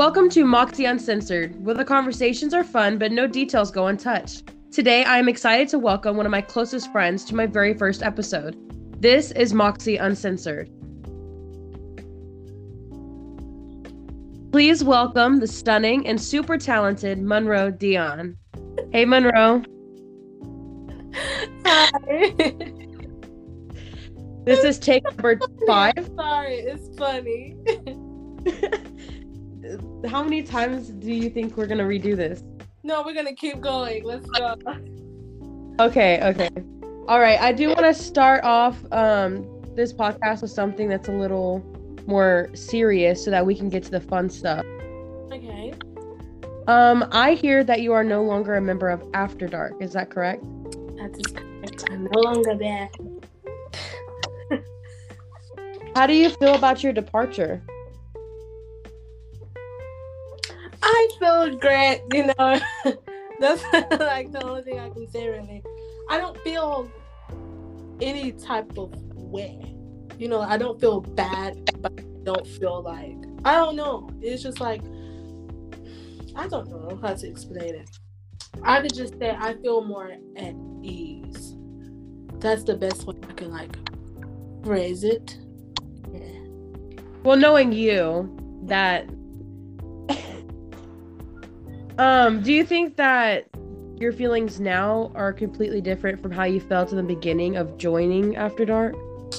Welcome to Moxie Uncensored, where the conversations are fun but no details go untouched. Today, I am excited to welcome one of my closest friends to my very first episode. This is Moxie Uncensored. Please welcome the stunning and super talented Monroe Dion. Hey, Monroe. Hi. This is take number five. Sorry, it's funny. How many times do you think we're gonna redo this? No, we're gonna keep going. Let's go. Okay, okay. All right. I do want to start off um this podcast with something that's a little more serious so that we can get to the fun stuff. Okay. Um I hear that you are no longer a member of After Dark. Is that correct? That is correct. I'm no longer there. How do you feel about your departure? I feel great, you know. That's like the only thing I can say really. I don't feel any type of way. You know, I don't feel bad, but I don't feel like I don't know. It's just like I don't know how to explain it. I could just say I feel more at ease. That's the best way I can like phrase it. Yeah. Well, knowing you, that um, do you think that your feelings now are completely different from how you felt in the beginning of joining After Dark?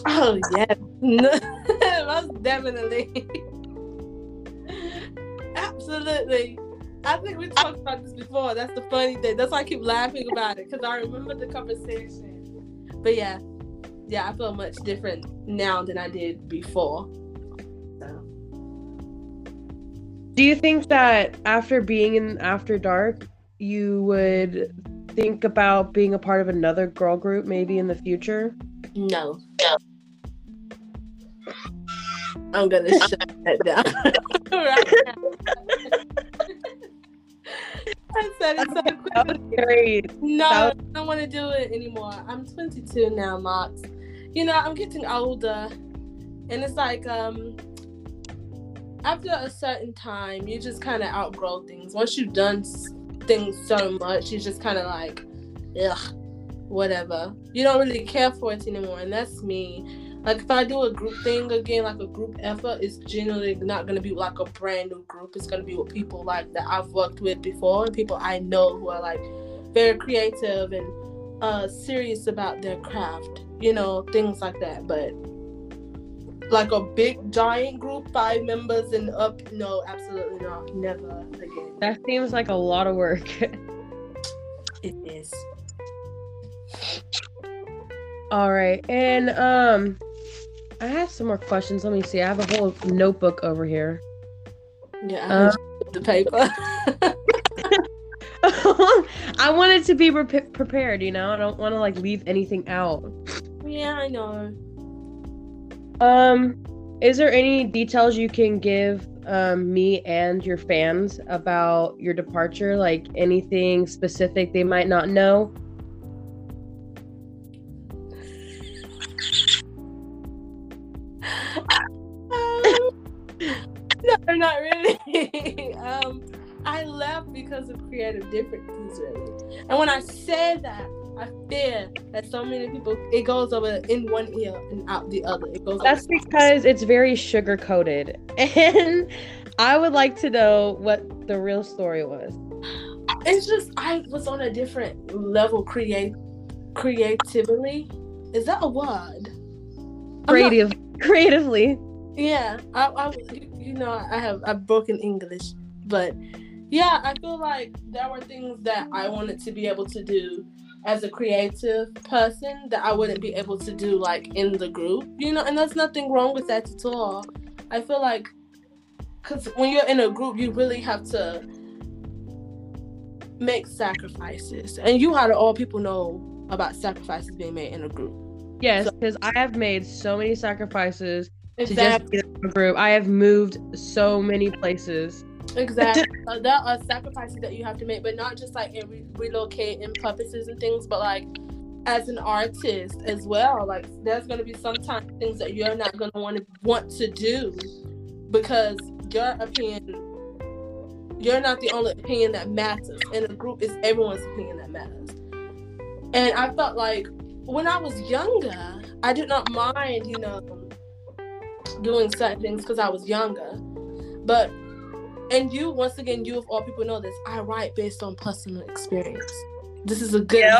Oh yeah, most definitely, absolutely. I think we talked about this before. That's the funny thing. That's why I keep laughing about it because I remember the conversation. But yeah, yeah, I feel much different now than I did before. Do you think that after being in After Dark, you would think about being a part of another girl group maybe in the future? No. No. I'm gonna shut that down. I said it so That was quickly. No, That I don't want to do it anymore. I'm 22 now, Mox. You know, I'm getting older, and it's like um, after a certain time, you just kind of outgrow things. Once you've done things so much, you just kind of like, ugh, whatever. You don't really care for it anymore, and that's me. Like if I do a group thing again, like a group effort, it's generally not gonna be like a brand new group. It's gonna be with people like that I've worked with before and people I know who are like very creative and uh serious about their craft. You know, things like that. But like a big giant group, five members and up, no, absolutely not. Never again. that seems like a lot of work. It is. All right. And um I have some more questions. Let me see. I have a whole notebook over here. Yeah, I heard you with the paper. I wanted to be pre- prepared, you know. I don't want to like leave anything out. yeah, I know. Um, is there any details you can give um, me and your fans about your departure? Like anything specific they might not know? No, not really. um, I left because of creative differences, really. And when I say that, I fear that so many people it goes over in one ear and out the other. It goes. That's because it's very sugar coated, and I would like to know what the real story was. It's just I was on a different level. Create creatively. Is that a word? I'm not- creatively. Yeah, I, I, you know, I have I've broken English, but yeah, I feel like there were things that I wanted to be able to do as a creative person that I wouldn't be able to do like in the group, you know, and there's nothing wrong with that at all. I feel like because when you're in a group, you really have to make sacrifices, and you how to all people know about sacrifices being made in a group. Yes, So- because I have made so many sacrifices to just be in a group. I have moved so many places. Exactly. Uh, there are sacrifices that you have to make, but not just like in re- relocating purposes and things, but like as an artist as well. Like there's gonna be sometimes things that you're not gonna want to want to do because your opinion you're not the only opinion that matters. In a group, is everyone's opinion that matters. And I felt like when I was younger, I did not mind, you know, doing certain things because I was younger. But and you, once again, you of all people know this, I write based on personal experience. This is a good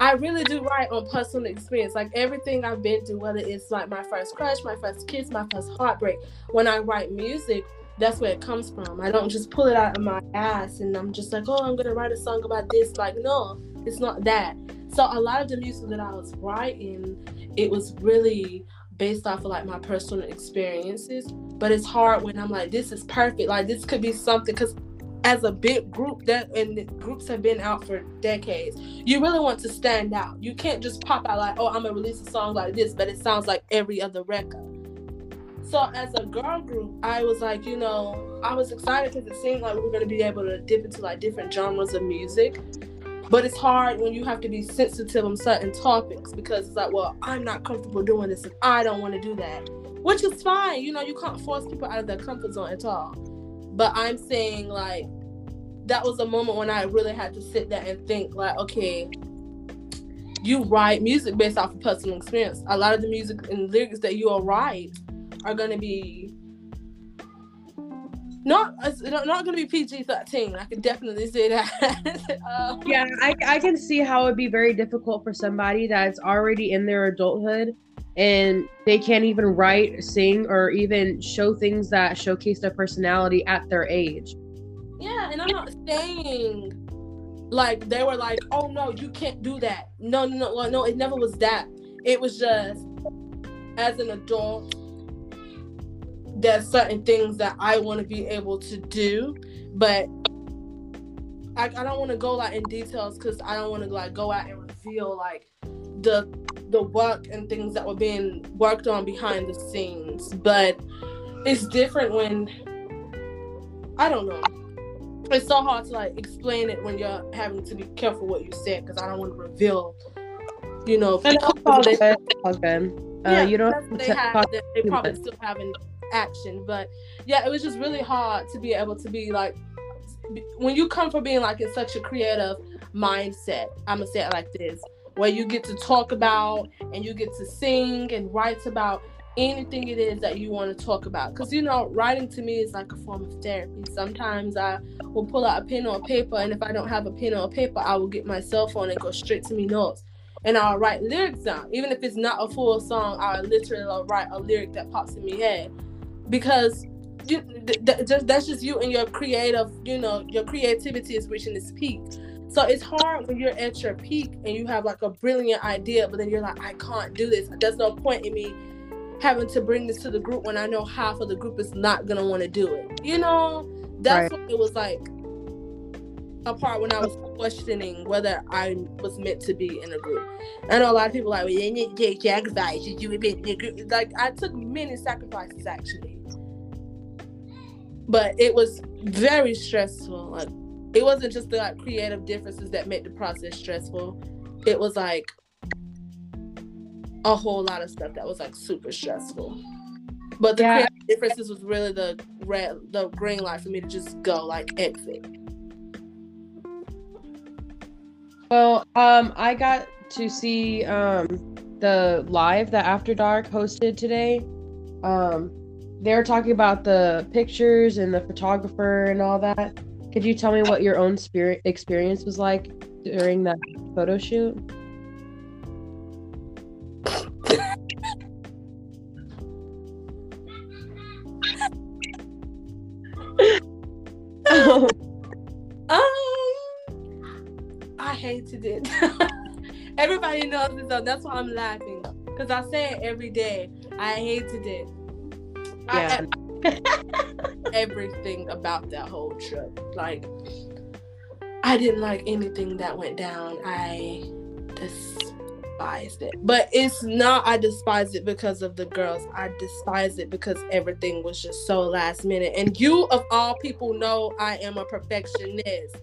I really do write on personal experience. Like everything I've been through, whether it's like my first crush, my first kiss, my first heartbreak. When I write music, that's where it comes from. I don't just pull it out of my ass and I'm just like, oh, I'm gonna write a song about this. Like, no, it's not that. So a lot of the music that I was writing, it was really based off of like my personal experiences. But it's hard when I'm like, this is perfect. Like this could be something because as a big group that and groups have been out for decades you really want to stand out you can't just pop out like oh i'm gonna release a song like this but it sounds like every other record so as a girl group i was like you know i was excited because it seemed like we were to be able to dip into like different genres of music but it's hard when you have to be sensitive on certain topics because it's like well i'm not comfortable doing this and i don't want to do that which is fine you know you can't force people out of their comfort zone at all but I'm saying like that was a moment when I really had to sit there and think like, okay, you write music based off of personal experience. A lot of the music and lyrics that you will write are gonna be not not gonna be PG thirteen. I can definitely say that. um, yeah, I I can see how it'd be very difficult for somebody that's already in their adulthood and they can't even write, sing, or even show things that showcase their personality at their age. Yeah, and I'm not saying like they were like, oh no, you can't do that. No, no, no, no, it never was that. It was just as an adult, there's certain things that I want to be able to do, but I, I don't want to go like in details because I don't want to like go out and reveal like the the work and things that were being worked on behind the scenes. But it's different when I don't know. It's so hard to like explain it when you're having to be careful what you say because I don't want to reveal, you know. And all they, uh, yeah, you don't. They, have, they probably still having action, but yeah, it was just really hard to be able to be like when you come from being like in such a creative mindset. I'm gonna say it like this where you get to talk about and you get to sing and write about anything it is that you want to talk about. Because, you know, writing to me is like a form of therapy. Sometimes I will pull out a pen or a paper, and if I don't have a pen or a paper, I will get my cell phone and go straight to me notes. And I'll write lyrics down. Even if it's not a full song, I'll literally write a lyric that pops in my head. Because you, th- th- just, that's just you and your creative, you know, your creativity is reaching its peak. So it's hard when you're at your peak and you have like a brilliant idea, but then you're like, I can't do this. There's no point in me having to bring this to the group when I know half of the group is not gonna want to do it. You know, that's right. what it was like a part when I was questioning whether I was meant to be in a group. I know a lot of people like, well, you need to take sacrifices. You would be in a group. Like I took many sacrifices actually, but it was very stressful. Like it wasn't just the like creative differences that made the process stressful. It was like a whole lot of stuff that was like super stressful. But the yeah. creative differences was really the red, the green light for me to just go like exit. Well, um, I got to see um the live that After Dark hosted today. Um, they were talking about the pictures and the photographer and all that. Could you tell me what your own spirit experience was like during that photo shoot? um, I hated it. Everybody knows this, so that's why I'm laughing. Because I say it every day. I hated it. Yeah. I, everything about that whole trip. Like, I didn't like anything that went down. I despised it. But it's not, I despise it because of the girls. I despise it because everything was just so last minute. And you, of all people, know I am a perfectionist.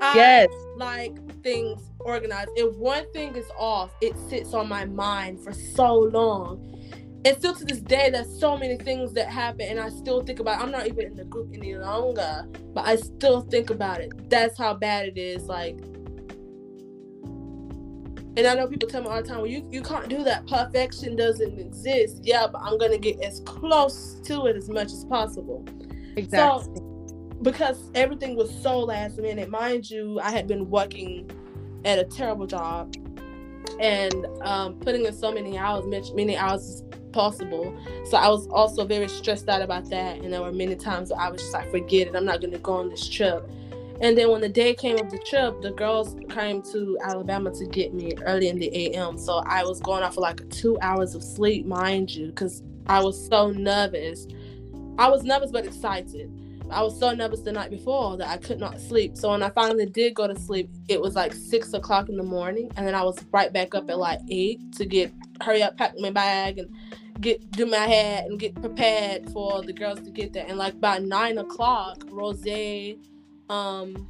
I yes. like things organized. If one thing is off, it sits on my mind for so long and still to this day, there's so many things that happen, and I still think about. it. I'm not even in the group any longer, but I still think about it. That's how bad it is. Like, and I know people tell me all the time, "Well, you you can't do that. Perfection doesn't exist." Yeah, but I'm gonna get as close to it as much as possible. Exactly. So, because everything was so last minute, mind you, I had been working at a terrible job and um, putting in so many hours, many hours possible. So I was also very stressed out about that. And there were many times where I was just like, forget it, I'm not going to go on this trip. And then when the day came of the trip, the girls came to Alabama to get me early in the AM. So I was going off for like two hours of sleep, mind you, because I was so nervous. I was nervous but excited. I was so nervous the night before that I could not sleep. So when I finally did go to sleep, it was like six o'clock in the morning, and then I was right back up at like eight to get hurry up, pack my bag, and get do my hair and get prepared for the girls to get there. And like by nine o'clock, Rose, um,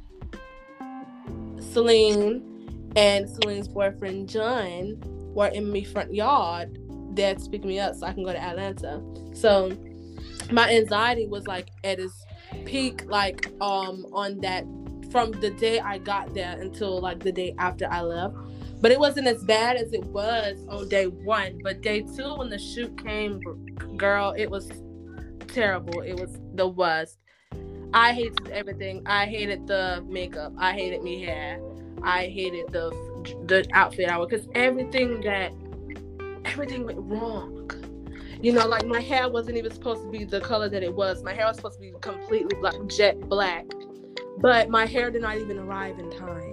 Celine, and Celine's boyfriend John were in my front yard there to pick me up so I can go to Atlanta. So my anxiety was like at its peak like um on that from the day I got there until like the day after I left. But it wasn't as bad as it was on day one. But day two, when the shoot came, girl, it was terrible. It was the worst. I hated everything. I hated the makeup. I hated me hair. I hated the the outfit I wore because everything that everything went wrong you know, like my hair wasn't even supposed to be the color that it was. My hair was supposed to be completely black, jet black, but my hair did not even arrive in time.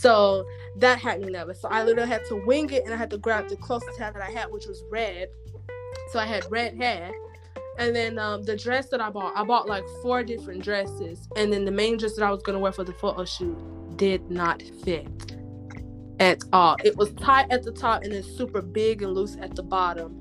So that had me nervous. So I literally had to wing it and I had to grab the closest hair that I had, which was red. So I had red hair. And then um, the dress that I bought, I bought like four different dresses. And then the main dress that I was going to wear for the photo shoot did not fit at all. It was tight at the top and then super big and loose at the bottom.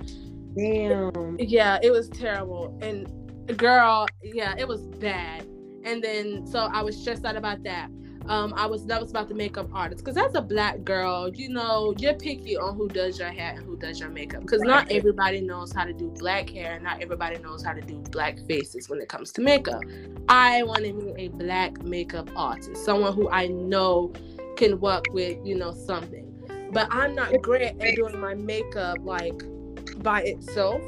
Damn. Yeah, it was terrible. And girl, yeah, it was bad. And then so I was stressed out about that. Um, I was nervous about the makeup artist because as a black girl, you know, you're picky on who does your hair and who does your makeup because not everybody knows how to do black hair and not everybody knows how to do black faces when it comes to makeup. I wanted me a black makeup artist, someone who I know can work with, you know, something. But I'm not great at doing my makeup like by itself.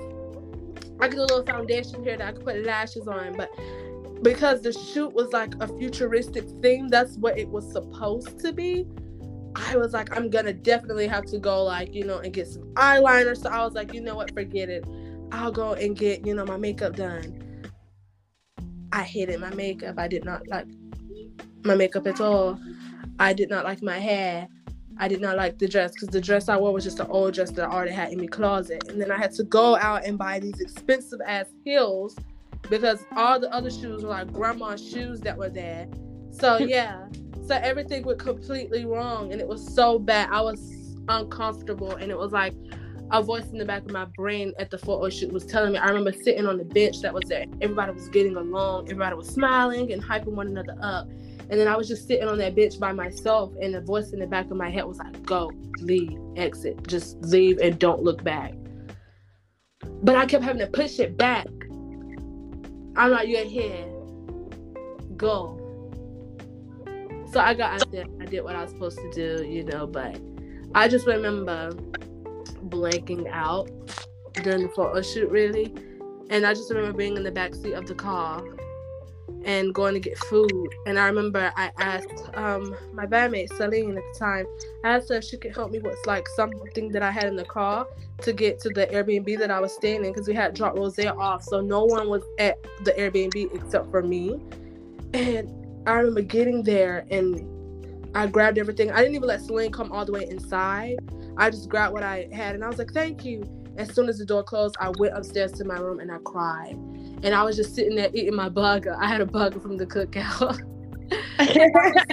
I get a little foundation here that I could put lashes on, but because the shoot was like a futuristic thing, that's what it was supposed to be. I was like, I'm gonna definitely have to go, like, you know, and get some eyeliner. So I was like, you know what, forget it. I'll go and get, you know, my makeup done. I hated my makeup. I did not like my makeup at all. I did not like my hair. I did not like the dress because the dress I wore was just an old dress that I already had in my closet. And then I had to go out and buy these expensive ass heels because all the other shoes were like grandma's shoes that were there. So yeah. so everything went completely wrong and it was so bad. I was uncomfortable and it was like a voice in the back of my brain at the photo shoot was telling me. I remember sitting on the bench that was there. Everybody was getting along. Everybody was smiling and hyping one another up. And then I was just sitting on that bench by myself, and the voice in the back of my head was like, "Go, leave, exit, just leave, and don't look back." But I kept having to push it back. I'm like, "You're here. Go." So I got out there. I did what I was supposed to do, you know. But I just remember blanking out during the photo shoot, really. And I just remember being in the back seat of the car and going to get food. And I remember I asked um, my bandmate Celine at the time, I asked her if she could help me with like something that I had in the car to get to the Airbnb that I was staying in because we had dropped Rose off, so no one was at the Airbnb except for me. And I remember getting there and I grabbed everything. I didn't even let Celine come all the way inside. I just grabbed what I had and I was like, "Thank you." As soon as the door closed, I went upstairs to my room and I cried and I was just sitting there eating my burger. I had a burger from the cookout.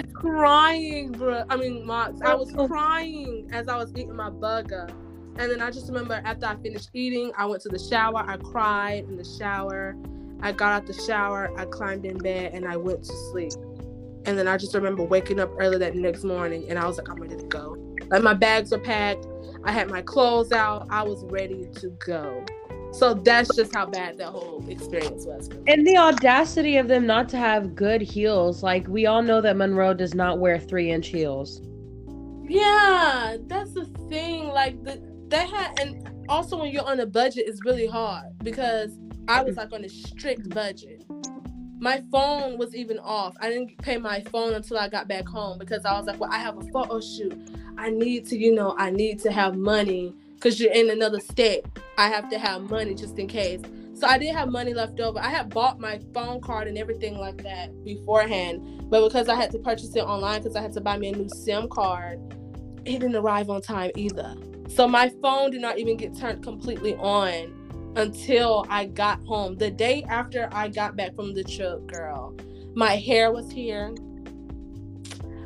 crying, bro. I mean, Max, I was oh. crying as I was eating my burger. And then I just remember after I finished eating, I went to the shower. I cried in the shower. I got out the shower. I climbed in bed and I went to sleep. And then I just remember waking up early that next morning and I was like, I'm ready to go. Like my bags were packed. I had my clothes out. I was ready to go. So that's just how bad that whole experience was. And the audacity of them not to have good heels. Like we all know that Monroe does not wear three inch heels. Yeah, that's the thing. Like the they had and also when you're on a budget it's really hard because I was like on a strict budget. My phone was even off. I didn't pay my phone until I got back home because I was like, well, I have a photo shoot. I need to, you know, I need to have money because you're in another state. I have to have money just in case. So I did have money left over. I had bought my phone card and everything like that beforehand, but because I had to purchase it online because I had to buy me a new SIM card, it didn't arrive on time either. So my phone did not even get turned completely on until I got home. The day after I got back from the trip, girl, my hair was here.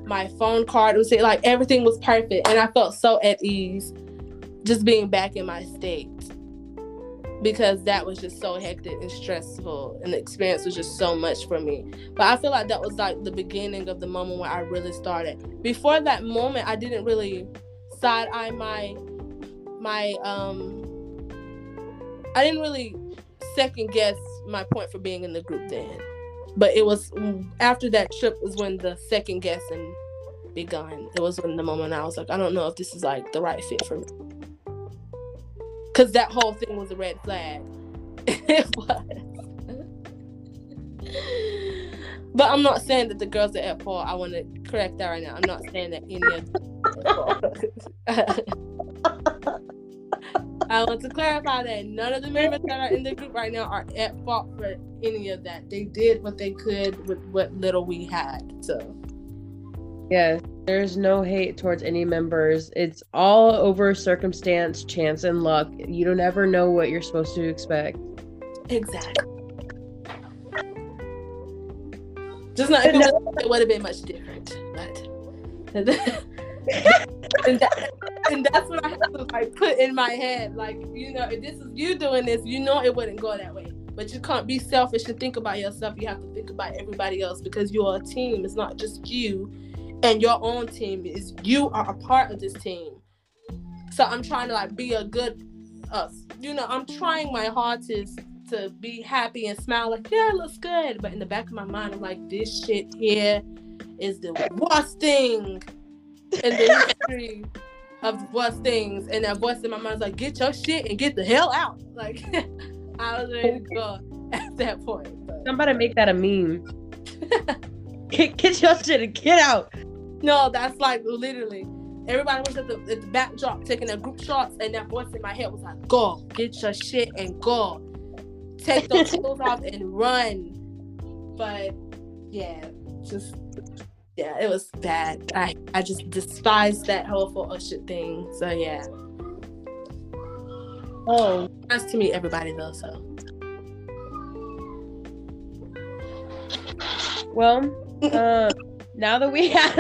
My phone card was here. Like everything was perfect. And I felt so at ease just being back in my state because that was just so hectic and stressful and the experience was just so much for me but i feel like that was like the beginning of the moment where i really started before that moment i didn't really side eye my my um i didn't really second guess my point for being in the group then but it was mm, after that trip was when the second guessing begun it was when the moment i was like i don't know if this is like the right fit for me because that whole thing was a red flag. it was. but I'm not saying that the girls are at fault. I want to correct that right now. I'm not saying that any of I want to clarify that none of the members that are in the group right now are at fault for any of that. They did what they could with what little we had. So, yes, there's no hate towards any members. It's all over circumstance, chance, and luck. You don't ever know what you're supposed to expect. Exactly. Just not. it would have been much different, but. and, that, and that's what I have to like put in my head. Like, you know, if this is you doing this, you know it wouldn't go that way. But you can't be selfish and think about yourself. You have to think about everybody else because you're a team. It's not just you and your own team is you are a part of this team. So I'm trying to like be a good uh you know, I'm trying my hardest to be happy and smile like, yeah, it looks good. But in the back of my mind, I'm like, this shit here is the worst thing in the history of worst things. And that voice in my mind was like, get your shit and get the hell out. Like I was ready to go at that point. But. Somebody make that a meme. get, get your shit and get out. No, that's like literally. Everybody was at the, at the backdrop taking their group shots, and that voice in my head was like, "Go, get your shit and go, take those clothes off and run." But yeah, just yeah, it was bad. I I just despised that whole photo shoot thing. So yeah. Oh, nice to meet everybody though. So. Well, uh, now that we have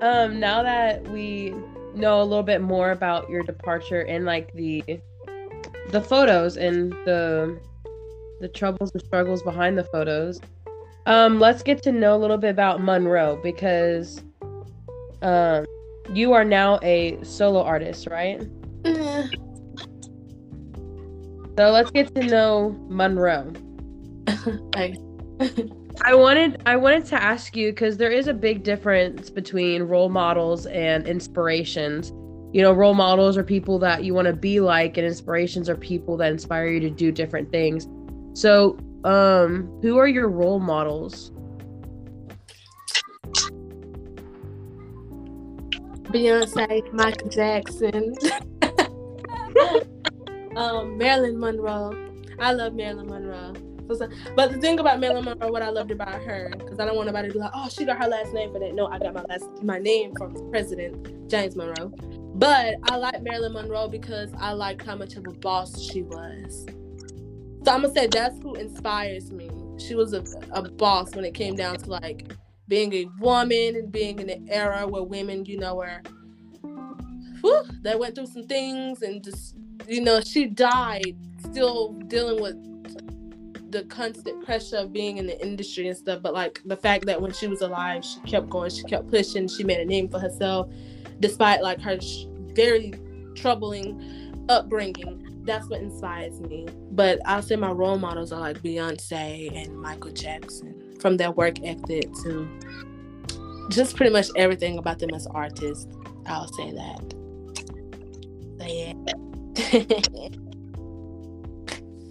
um now that we know a little bit more about your departure and like the the photos and the the troubles and struggles behind the photos um let's get to know a little bit about monroe because um you are now a solo artist right mm. so let's get to know monroe I wanted I wanted to ask you because there is a big difference between role models and inspirations. You know, role models are people that you want to be like, and inspirations are people that inspire you to do different things. So, um, who are your role models? Beyonce, Michael Jackson, um, Marilyn Monroe. I love Marilyn Monroe. But the thing about Marilyn Monroe, what I loved about her, because I don't want nobody to be like, oh, she got her last name for that. No, I got my last my name from President James Monroe. But I like Marilyn Monroe because I like how much of a boss she was. So I'm gonna say that's who inspires me. She was a, a boss when it came down to like being a woman and being in an era where women, you know, were whew, they went through some things and just you know, she died still dealing with the constant pressure of being in the industry and stuff, but like the fact that when she was alive, she kept going, she kept pushing, she made a name for herself, despite like her very troubling upbringing. That's what inspires me. But I'll say my role models are like Beyonce and Michael Jackson from their work ethic to just pretty much everything about them as artists. I'll say that. So, yeah.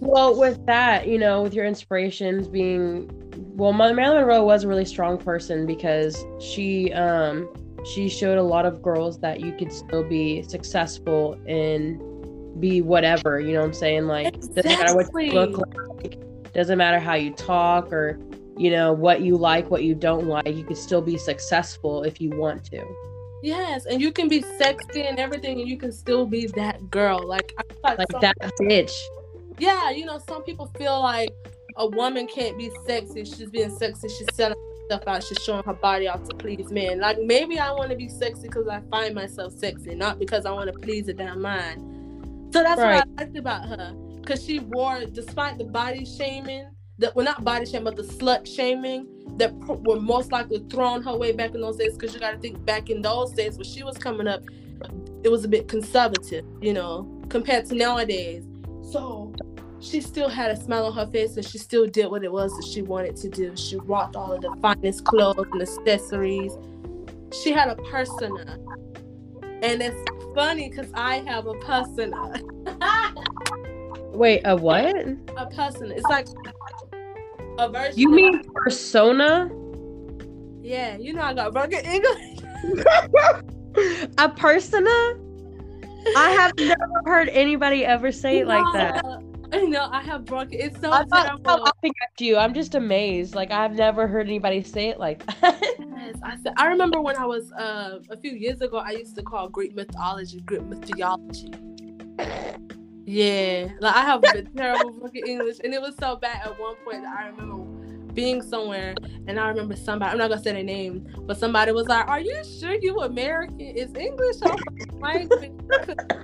well, with that, you know, with your inspirations being, well, Marilyn Monroe was a really strong person because she, um, she showed a lot of girls that you could still be successful and be whatever. You know what I'm saying? Like, exactly. doesn't matter what you look like, doesn't matter how you talk or you know what you like, what you don't like. You can still be successful if you want to. Yes, and you can be sexy and everything, and you can still be that girl. Like, like, like that bitch. Yeah, you know, some people feel like a woman can't be sexy. She's being sexy. She's selling stuff out. She's showing her body off to please men. Like maybe I want to be sexy because I find myself sexy, not because I want to please a damn man. So that's right. what I liked about her, because she wore, despite the body shaming, that well not body shaming, but the slut shaming that were most likely thrown her way back in those days. Because you got to think back in those days when she was coming up, it was a bit conservative, you know, compared to nowadays. So she still had a smile on her face and she still did what it was that she wanted to do. She rocked all of the finest clothes and accessories. She had a persona. And it's funny because I have a persona. Wait, a what? A persona. It's like a version. You mean persona? Yeah, you know I got broken English. a persona? I have never heard anybody ever say it like that. I know I have broken. It's so I'm not laughing at you. I'm just amazed. Like I've never heard anybody say it like that. yes, I said. I remember when I was uh, a few years ago. I used to call Greek mythology Greek mythology. Yeah, like I have a terrible fucking English, and it was so bad at one point that I remember being somewhere, and I remember somebody. I'm not gonna say their name, but somebody was like, "Are you sure you American? Is English language?"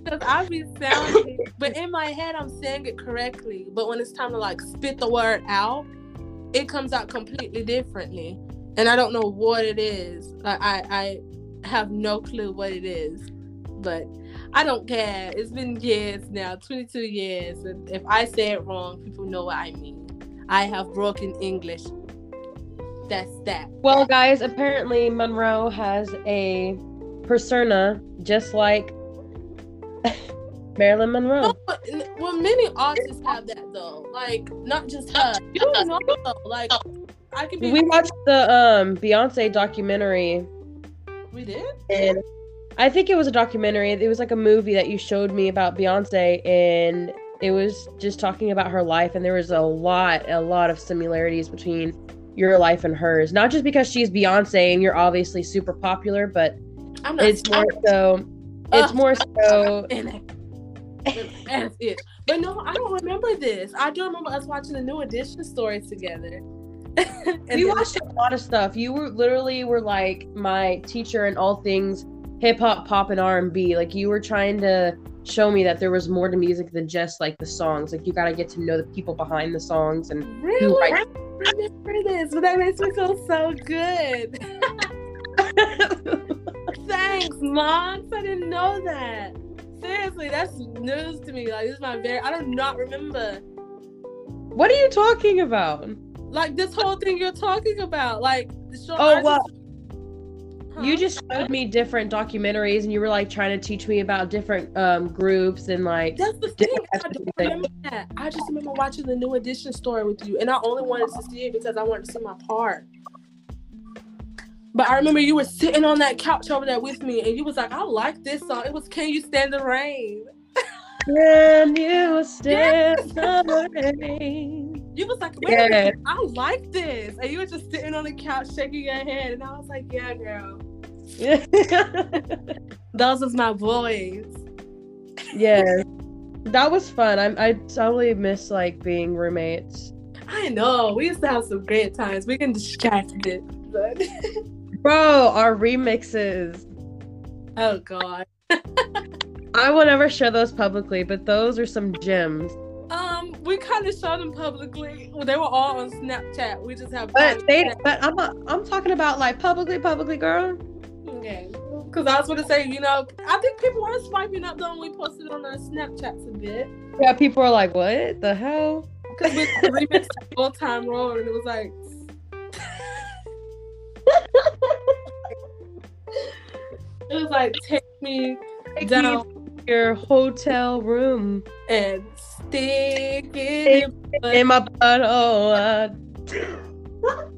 Because I be sounding, but in my head I'm saying it correctly, but when it's time to like spit the word out, it comes out completely differently, and I don't know what it is. Like I, I have no clue what it is, but I don't care. It's been years now, 22 years. And if I say it wrong, people know what I mean. I have broken English. That's that. Well, guys, apparently Monroe has a persona just like Marilyn Monroe. well, many artists have that though. Like, not just her. You know, like I can be. We watched the um Beyonce documentary. We did. And I think it was a documentary. It was like a movie that you showed me about Beyonce, and it was just talking about her life. And there was a lot, a lot of similarities between your life and hers. Not just because she's Beyonce and you're obviously super popular, but it's more so. It's uh, more so. That's it. But no, I don't remember this. I do remember us watching the New Edition story together. we watched a lot of stuff. You were literally were like my teacher in all things hip hop, pop, and R and B. Like you were trying to show me that there was more to music than just like the songs. Like you got to get to know the people behind the songs and really. Who writes- I remember this, but that makes me feel so good. Thanks, Moms. I didn't know that. Seriously, that's news to me. Like this is my very. I do not remember. What are you talking about? Like this whole thing you're talking about, like the show. Oh well, you just showed me different documentaries and you were like trying to teach me about different um, groups and like that's the thing. I don't remember that. I just remember watching the new edition story with you and i only wanted to see it because i wanted to see my part. But i remember you were sitting on that couch over there with me and you was like i like this song. It was can you stand the rain? Can you stand the rain? You was like, wait yeah. I like this. And you were just sitting on the couch shaking your head. And I was like, yeah, girl. Those was my boys. Yeah. That was fun. I I totally miss like being roommates. I know. We used to have some great times. We can distract it, but Bro, our remixes. Oh god. I will never share those publicly, but those are some gems. Um, we kind of showed them publicly. Well, they were all on Snapchat. We just have. But they, but I'm, a, I'm talking about like publicly, publicly, girl. Okay, Because I was going to say, you know, I think people were swiping up though when we posted on our Snapchats a bit. Yeah, people are like, what the hell? Because we remixed Old Town Road and it was like. it was like, take me Take down me your hotel room and stick it in. in my butthole.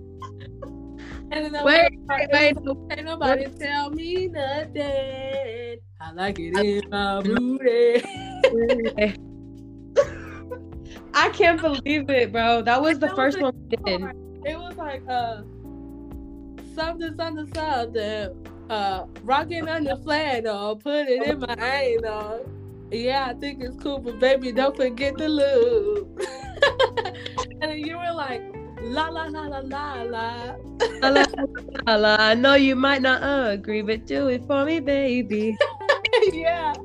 And Wait, wait, wait, Ain't nobody tell me nothing. I like it in my booty. I can't believe it, bro. That was the That first was one. It was like uh something something something uh rocking on the flannel, put it in my anal. Yeah, I think it's cool, but baby, don't forget the lube. and then you were like, la la la la la la. La, la, la, la. I know you might not uh, agree, but do it for me, baby. yeah.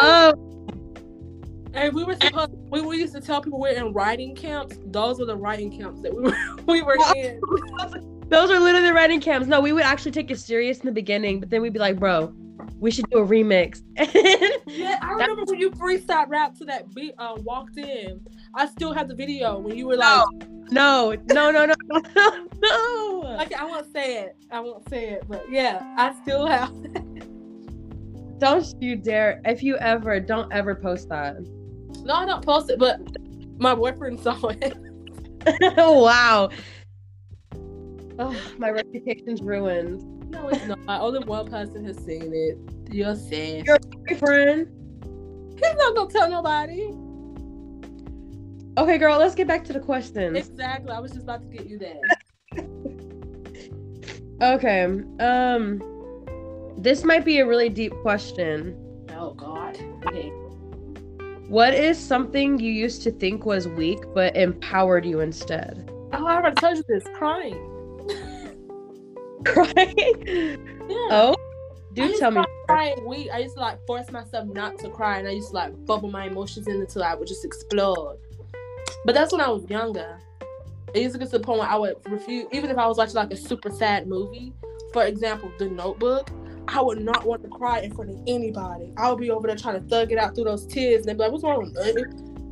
Oh, And we were supposed we, we used to tell people we're in writing camps. Those were the writing camps that we were we were in. those are literally the writing camps. No, we would actually take it serious in the beginning, but then we'd be like, bro, we should do a remix. Yeah, I remember when you freestyle rap to that beat uh, walked in. I still have the video when you were like no, no, no, no, no, no. Okay, I won't say it. I won't say it, but yeah, I still have. It. Don't you dare. If you ever, don't ever post that. No, I don't post it, but my boyfriend saw it. wow. Oh, my reputation's ruined. No, it's not. Only one person has seen it. You're sad. Your boyfriend. He's not gonna tell nobody. Okay, girl, let's get back to the questions. Exactly. I was just about to get you there. Okay. Um this might be a really deep question. Oh God. Okay. What is something you used to think was weak but empowered you instead? Oh, I already told you this. Crying. Crying? Yeah. Oh, do tell me. Cry weak. I used to like force myself not to cry, and I used to like bubble my emotions in until I would just explode. But that's when I was younger. It used to get to the point where I would refuse, even if I was watching like a super sad movie, for example, The Notebook. I would not want to cry in front of anybody. I would be over there trying to thug it out through those tears, and they'd be like, "What's wrong with me?"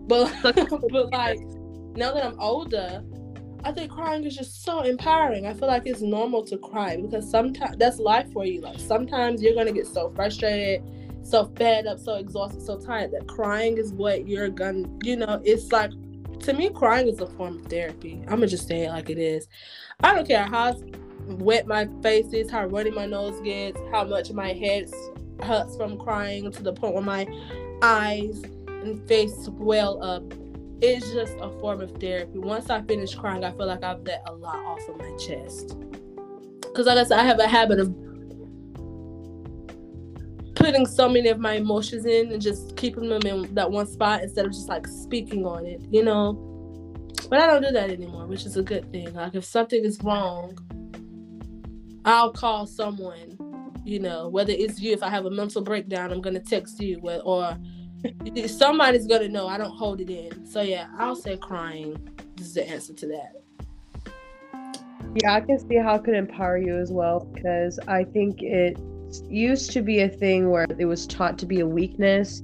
But, but like now that I'm older, I think crying is just so empowering. I feel like it's normal to cry because sometimes that's life for you. Like sometimes you're gonna get so frustrated, so fed up, so exhausted, so tired that crying is what you're gonna, you know, it's like to me, crying is a form of therapy. I'm gonna just say it like it is. I don't care how wet my face is, how runny my nose gets, how much my head hurts from crying to the point where my eyes and face swell up it's just a form of therapy. Once I finish crying, I feel like I've let a lot off of my chest. Because, like I said, I have a habit of putting so many of my emotions in and just keeping them in that one spot instead of just like speaking on it, you know? But I don't do that anymore, which is a good thing. Like, if something is wrong, I'll call someone, you know, whether it's you, if I have a mental breakdown, I'm going to text you, or somebody's gonna know I don't hold it in. So yeah, I'll say crying is the answer to that. Yeah, I can see how it could empower you as well because I think it used to be a thing where it was taught to be a weakness,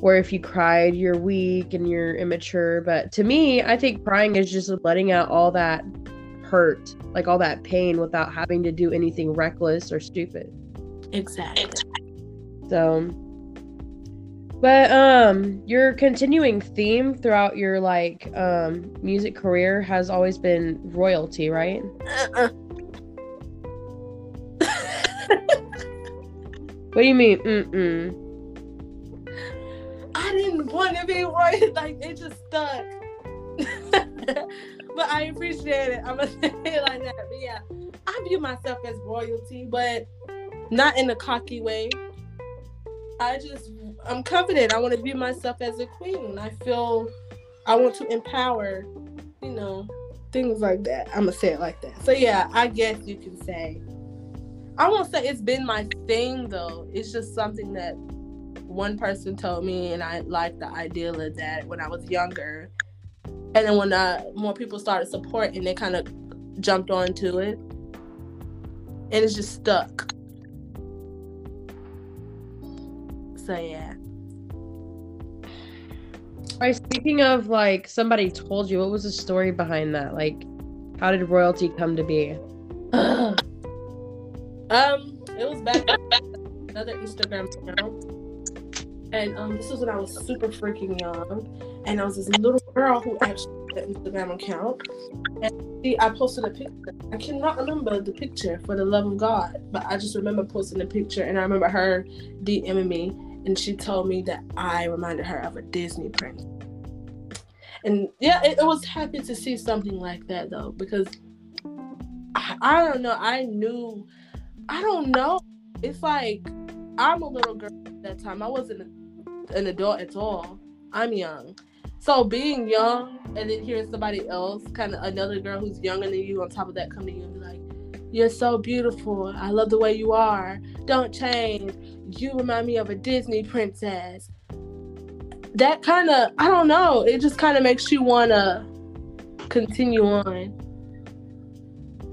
where if you cried, you're weak and you're immature. But to me, I think crying is just letting out all that hurt, like all that pain without having to do anything reckless or stupid. Exactly. So, but um, your continuing theme throughout your like um music career has always been royalty, right? Uh-uh. What do you mean? Mm-mm. I didn't want to be worried. Like it just stuck. but I appreciate it. I'm gonna say it like that. But yeah, I view myself as royalty, but not in a cocky way. I just I'm confident. I want to view myself as a queen. I feel I want to empower, you know, things like that. I'm gonna say it like that. So yeah, I guess you can say. I won't say it's been my thing though. It's just something that one person told me, and I liked the idea of that when I was younger. And then when uh, more people started supporting, they kind of jumped onto it. and it's just stuck. So yeah. All right, speaking of like somebody told you, what was the story behind that? Like, how did royalty come to be? um, it was back another Instagram account, and um, this was when I was super freaking young, and I was this little girl who actually had an Instagram account, and see, I posted a picture. I cannot remember the picture for the love of God, but I just remember posting the picture, and I remember her DMing me and she told me that I reminded her of a Disney prince. And yeah, it, it was happy to see something like that though, because I, I don't know. I knew, I don't know. It's like I'm a little girl at that time. I wasn't an adult at all. I'm young. So being young and then hearing somebody else, kind of another girl who's younger than you, on top of that, come to you and be like, "You're so beautiful. I love the way you are. Don't change you remind me of a Disney princess. That kind of, I don't know, it just kind of makes you want to continue on.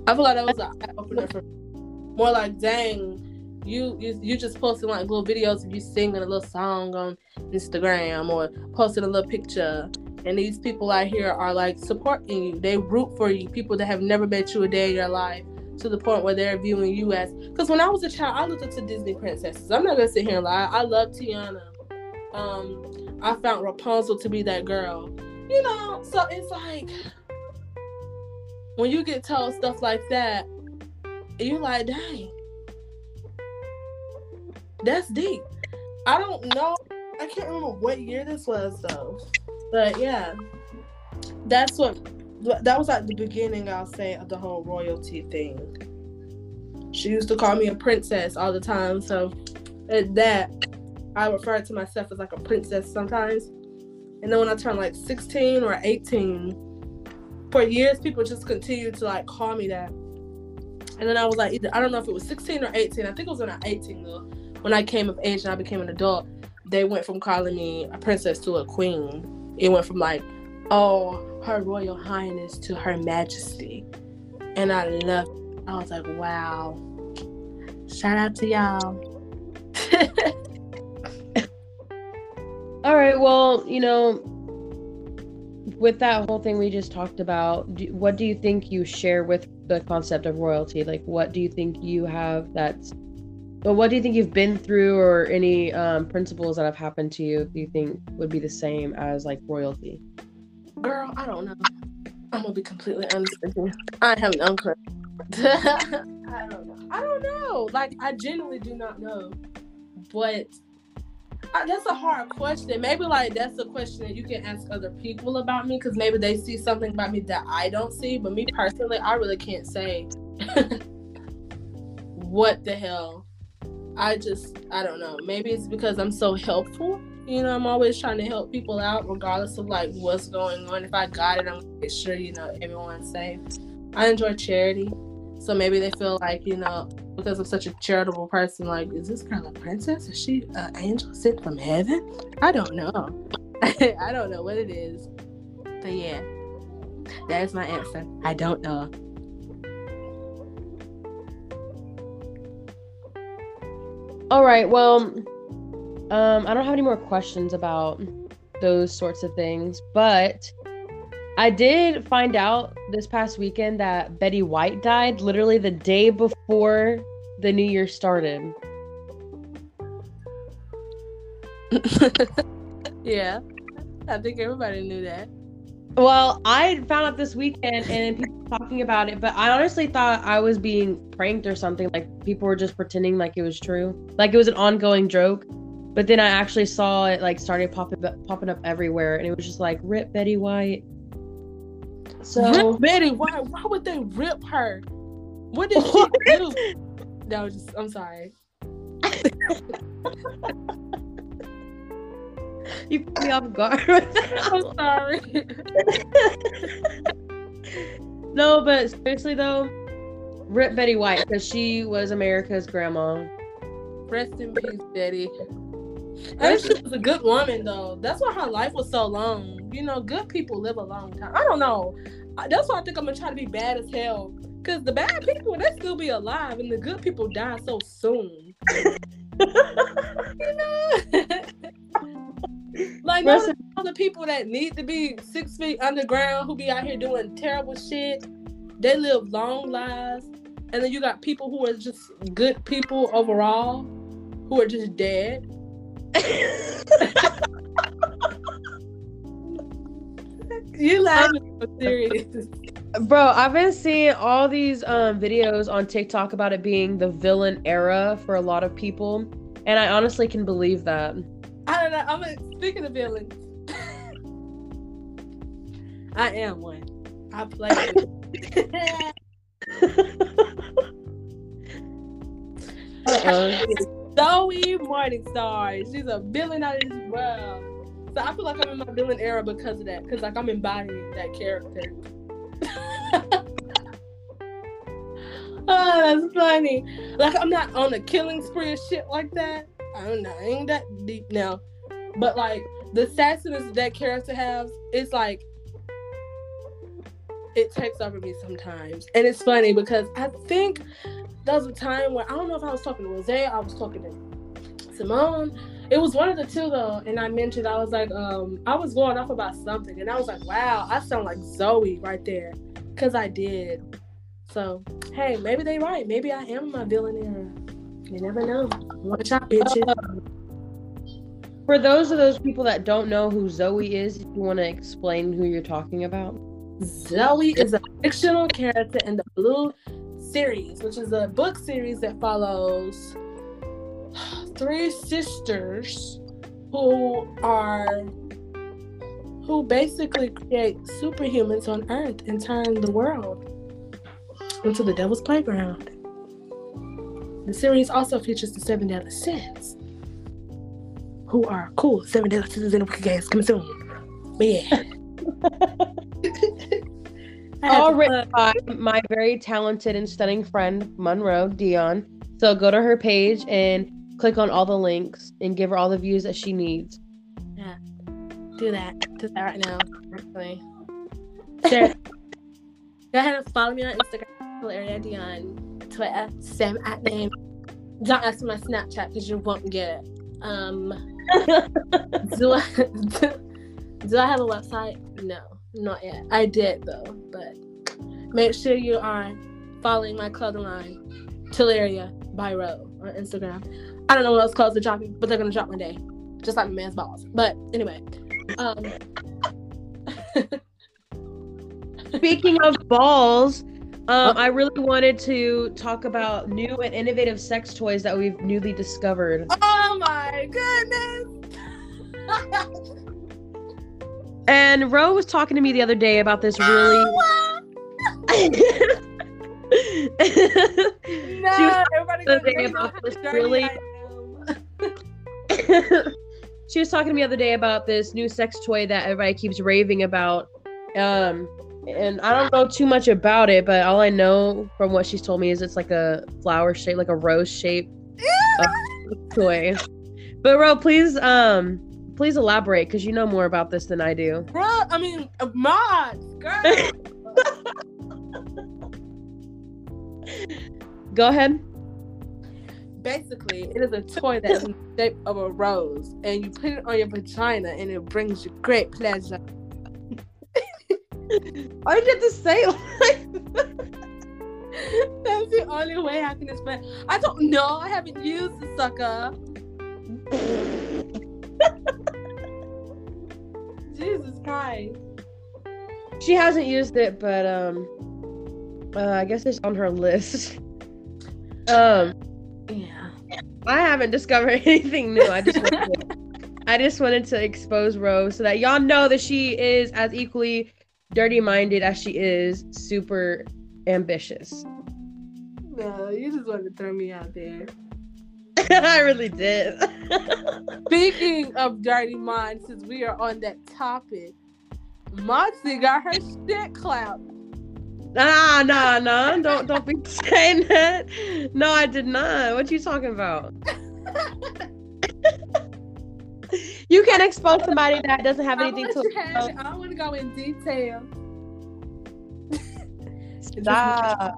I feel like that was an eye opener for more like, dang, you, you you just posting like little videos of you singing a little song on Instagram or posting a little picture. And these people out here are like supporting you. They root for you. People that have never met you a day in your life to the point where they're viewing you as because when I was a child, I looked up to Disney princesses. I'm not gonna sit here and lie. I love Tiana. Um, I found Rapunzel to be that girl. You know, so it's like when you get told stuff like that, you're like, dang, that's deep. I don't know. I can't remember what year this was though, but yeah, that's what that was at the beginning, I'll say, of the whole royalty thing. She used to call me a princess all the time, so at that, I refer to myself as like a princess sometimes. And then when I turned like 16 or 18, for years people just continued to like call me that. And then I was like, either, I don't know if it was 16 or 18. I think it was when I 18 though. When I came of age and I became an adult, they went from calling me a princess to a queen. It went from like, oh, her Royal Highness to Her Majesty. And I loved it. I was like, wow. Shout out to y'all. All right. Well, you know, with that whole thing we just talked about, do, what do you think you share with the concept of royalty? Like, what do you think you have that's, but what do you think you've been through or any um, principles that have happened to you do you think would be the same as like royalty? Girl, I don't know. I'm gonna be completely honest with you. I have no clue. I don't know. I don't know. Like I genuinely do not know. But I, that's a hard question. Maybe like that's a question that you can ask other people about me because maybe they see something about me that I don't see. But me personally, I really can't say what the hell. I just I don't know. Maybe it's because I'm so helpful you know, I'm always trying to help people out, regardless of like what's going on. If I got it, I'm gonna make sure you know everyone's safe. I enjoy charity, so maybe they feel like you know because I'm such a charitable person. Like, is this girl a princess? Is she an angel sent from heaven? I don't know. I don't know what it is, but yeah, that is my answer. I don't know. All right. Well, um, I don't have any more questions about those sorts of things, but I did find out this past weekend that Betty White died literally the day before the new year started. yeah, I think everybody knew that. Well, I found out this weekend and people talking about it, but I honestly thought I was being pranked or something. Like people were just pretending like it was true, like it was an ongoing joke. But then I actually saw it like started popping up, popping up everywhere, and it was just like rip Betty White. So rip Betty White. Why would they rip her? What did she do? That was just. I'm sorry. you put me off guard. I'm sorry. no, but seriously though, rip Betty White because she was America's grandma. Rest in peace, Betty. And she was a good woman though. That's why her life was so long. You know, good people live a long time. I don't know. That's why I think I'm gonna try to be bad as hell Cause the bad people they still be alive, and the good people die so soon. you know, like all the, all the people that need to be six feet underground who be out here doing terrible shit, they live long lives, and then you got people who are just good people overall, who are just dead. you laughing so serious. Bro, I've been seeing all these um, videos on TikTok about it being the villain era for a lot of people, and I honestly can believe that. I don't know. I'm a, speaking of villains. I am one. I play. uh-uh. Zoe Morningstar. She's a villain out of this world. So I feel like I'm in my villain era because of that. Because like I'm embodying that character. oh, that's funny. Like I'm not on a killing spree or shit like that. I don't know. I ain't that deep now. But like the sassiness that character has, it's like it takes over me sometimes. And it's funny because I think there was a time where I don't know if I was talking to Rose, I was talking to Simone. It was one of the two though, and I mentioned I was like, um, I was going off about something, and I was like, wow, I sound like Zoe right there, cause I did. So hey, maybe they right. Maybe I am my billionaire. You never know. Watch out, bitches. Uh, for those of those people that don't know who Zoe is, if you want to explain who you're talking about. Zoe is a fictional character in the Blue series, which is a book series that follows three sisters who are who basically create superhumans on Earth and turn the world into the devil's playground. The series also features the Seven Deadly Sins, who are cool. Seven Deadly Sins in the Games coming soon. But yeah. All written by my very talented and stunning friend Monroe Dion. So go to her page and click on all the links and give her all the views that she needs. Yeah, do that. Do that right now. Actually, sure. go ahead and follow me on Instagram, Area Dion, Twitter, same at name. Don't ask my Snapchat because you won't get it. Um, do I do I have a website? No. Not yet. I did though, but make sure you are following my clothing line, Tillaria by Ro on Instagram. I don't know what else clothes are dropping, but they're gonna drop one day, just like my man's balls. But anyway, um. Speaking of balls, um. I really wanted to talk about new and innovative sex toys that we've newly discovered. Oh my goodness! And Ro was talking to me the other day about this really. no, everybody about this really. she was talking to me the other day about this new sex toy that everybody keeps raving about. Um, and I don't know too much about it, but all I know from what she's told me is it's like a flower shape, like a rose shape toy. But Ro, please um Please elaborate because you know more about this than I do. Bro, I mean, uh, mods, girl. Go ahead. Basically, it is a toy that is in the shape of a rose, and you put it on your vagina, and it brings you great pleasure. Why did you have to say like That's the only way I can explain. I don't know. I haven't used the sucker. Christ. She hasn't used it, but um, uh, I guess it's on her list. um, yeah. I haven't discovered anything new. I just wanted to, I just wanted to expose Rose so that y'all know that she is as equally dirty minded as she is super ambitious. No, you just wanted to throw me out there. I really did. Speaking of dirty minds, since we are on that topic, Moxie got her shit clapped. Nah, nah, nah. Don't don't be saying that. No, I did not. What you talking about? you can't expose somebody that doesn't have anything to. I don't want to go in detail. Stop.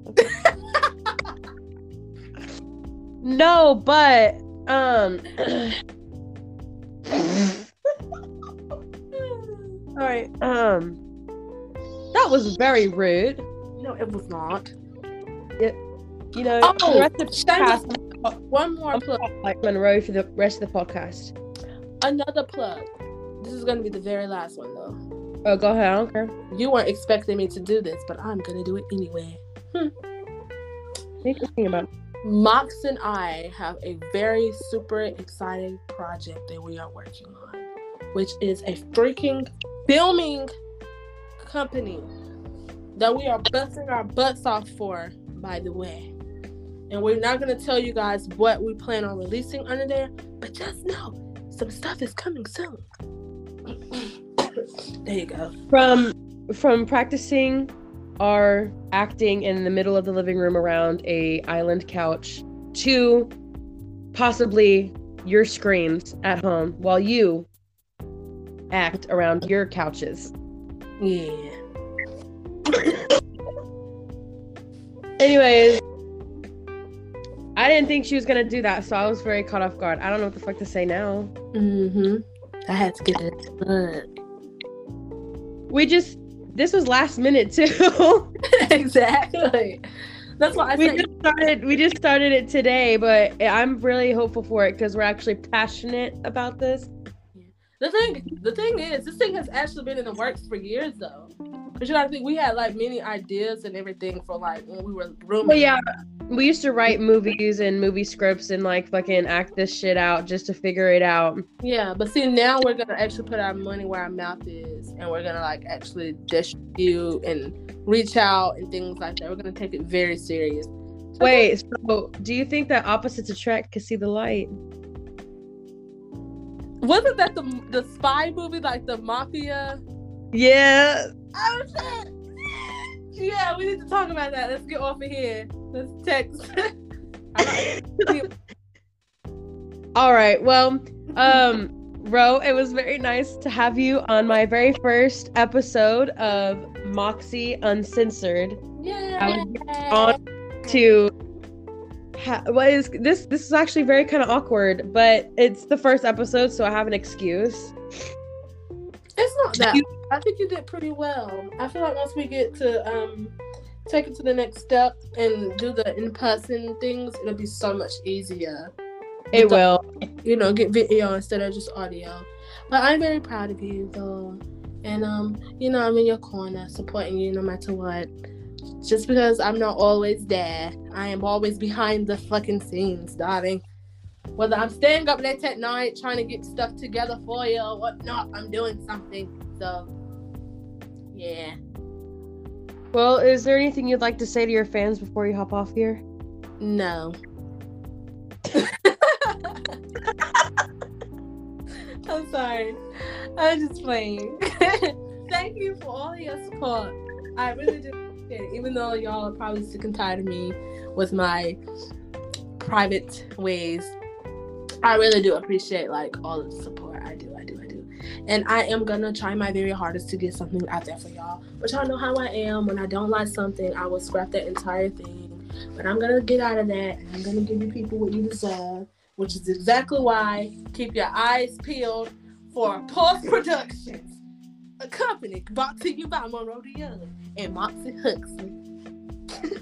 no, but um. All right. Um. That was very rude. No, it was not. You know, Oh, the rest of the podcast, One more I'm plug. like Monroe for the rest of the podcast. Another plug. This is gonna be the very last one though. Oh, go ahead. I don't care. You weren't expecting me to do this, but I'm gonna do it anyway. What are you thinking about? Mox and I have a very super exciting project that we are working on, which is a freaking filming company that we are busting our butts off for, by the way. And we're not going to tell you guys what we plan on releasing under there, but just know some stuff is coming soon. there you go. From from practicing our acting in the middle of the living room around a island couch to possibly your screens at home while you act around your couches. Yeah. Anyways, I didn't think she was gonna do that, so I was very caught off guard. I don't know what the fuck to say now. Mm-hmm. I had to get it. But... We just this was last minute too. exactly. That's why I we said just started we just started it today, but I'm really hopeful for it because we're actually passionate about this. The thing. The thing is, this thing has actually been in the works for years, though. Because you gotta think, we had like many ideas and everything for like when we were rooming. Well, yeah, we used to write movies and movie scripts and like fucking act this shit out just to figure it out. Yeah, but see, now we're gonna actually put our money where our mouth is, and we're gonna like actually distribute and reach out and things like that. We're gonna take it very serious. Wait, so do you think that opposites attract can see the light? Wasn't that the the spy movie, like the mafia? Yeah. Oh shit! Yeah, we need to talk about that. Let's get off of here. Let's text. All right. Well, um, Ro, it was very nice to have you on my very first episode of Moxie Uncensored. yeah. on to ha- what is this this is actually very kind of awkward but it's the first episode so i have an excuse It's not that. I think you did pretty well. I feel like once we get to um take it to the next step and do the in person things, it'll be so much easier. it will You know, get video instead of just audio. But I'm very proud of you though. And um, you know, I'm in your corner, supporting you no matter what. Just because I'm not always there, I am always behind the fucking scenes, darling. Whether I'm staying up late at night trying to get stuff together for you or whatnot, I'm doing something. So, yeah. well is there anything you'd like to say to your fans before you hop off here No. I'm sorry. I'm just playing. Thank you for all your support. I really do Even though y'all are probably sick and tired of me with my private ways. I really do appreciate like all the support. I do, I do, I do. And I am gonna try my very hardest to get something out there for y'all. But y'all know how I am. When I don't like something, I will scrap that entire thing. But I'm gonna get out of that and I'm gonna give you people what you deserve, which is exactly why keep your eyes peeled for Post Productions, a company brought to you by Monroe Young and Moxie Huxley.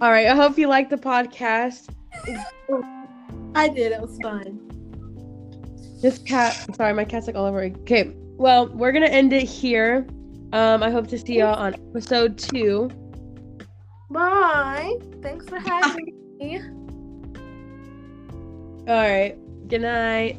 all right i hope you liked the podcast I did, it was fun. this cat sorry my cat's like all over okay well we're gonna end it here um i hope to see y'all on episode two Bye. Thanks for having me. all right good night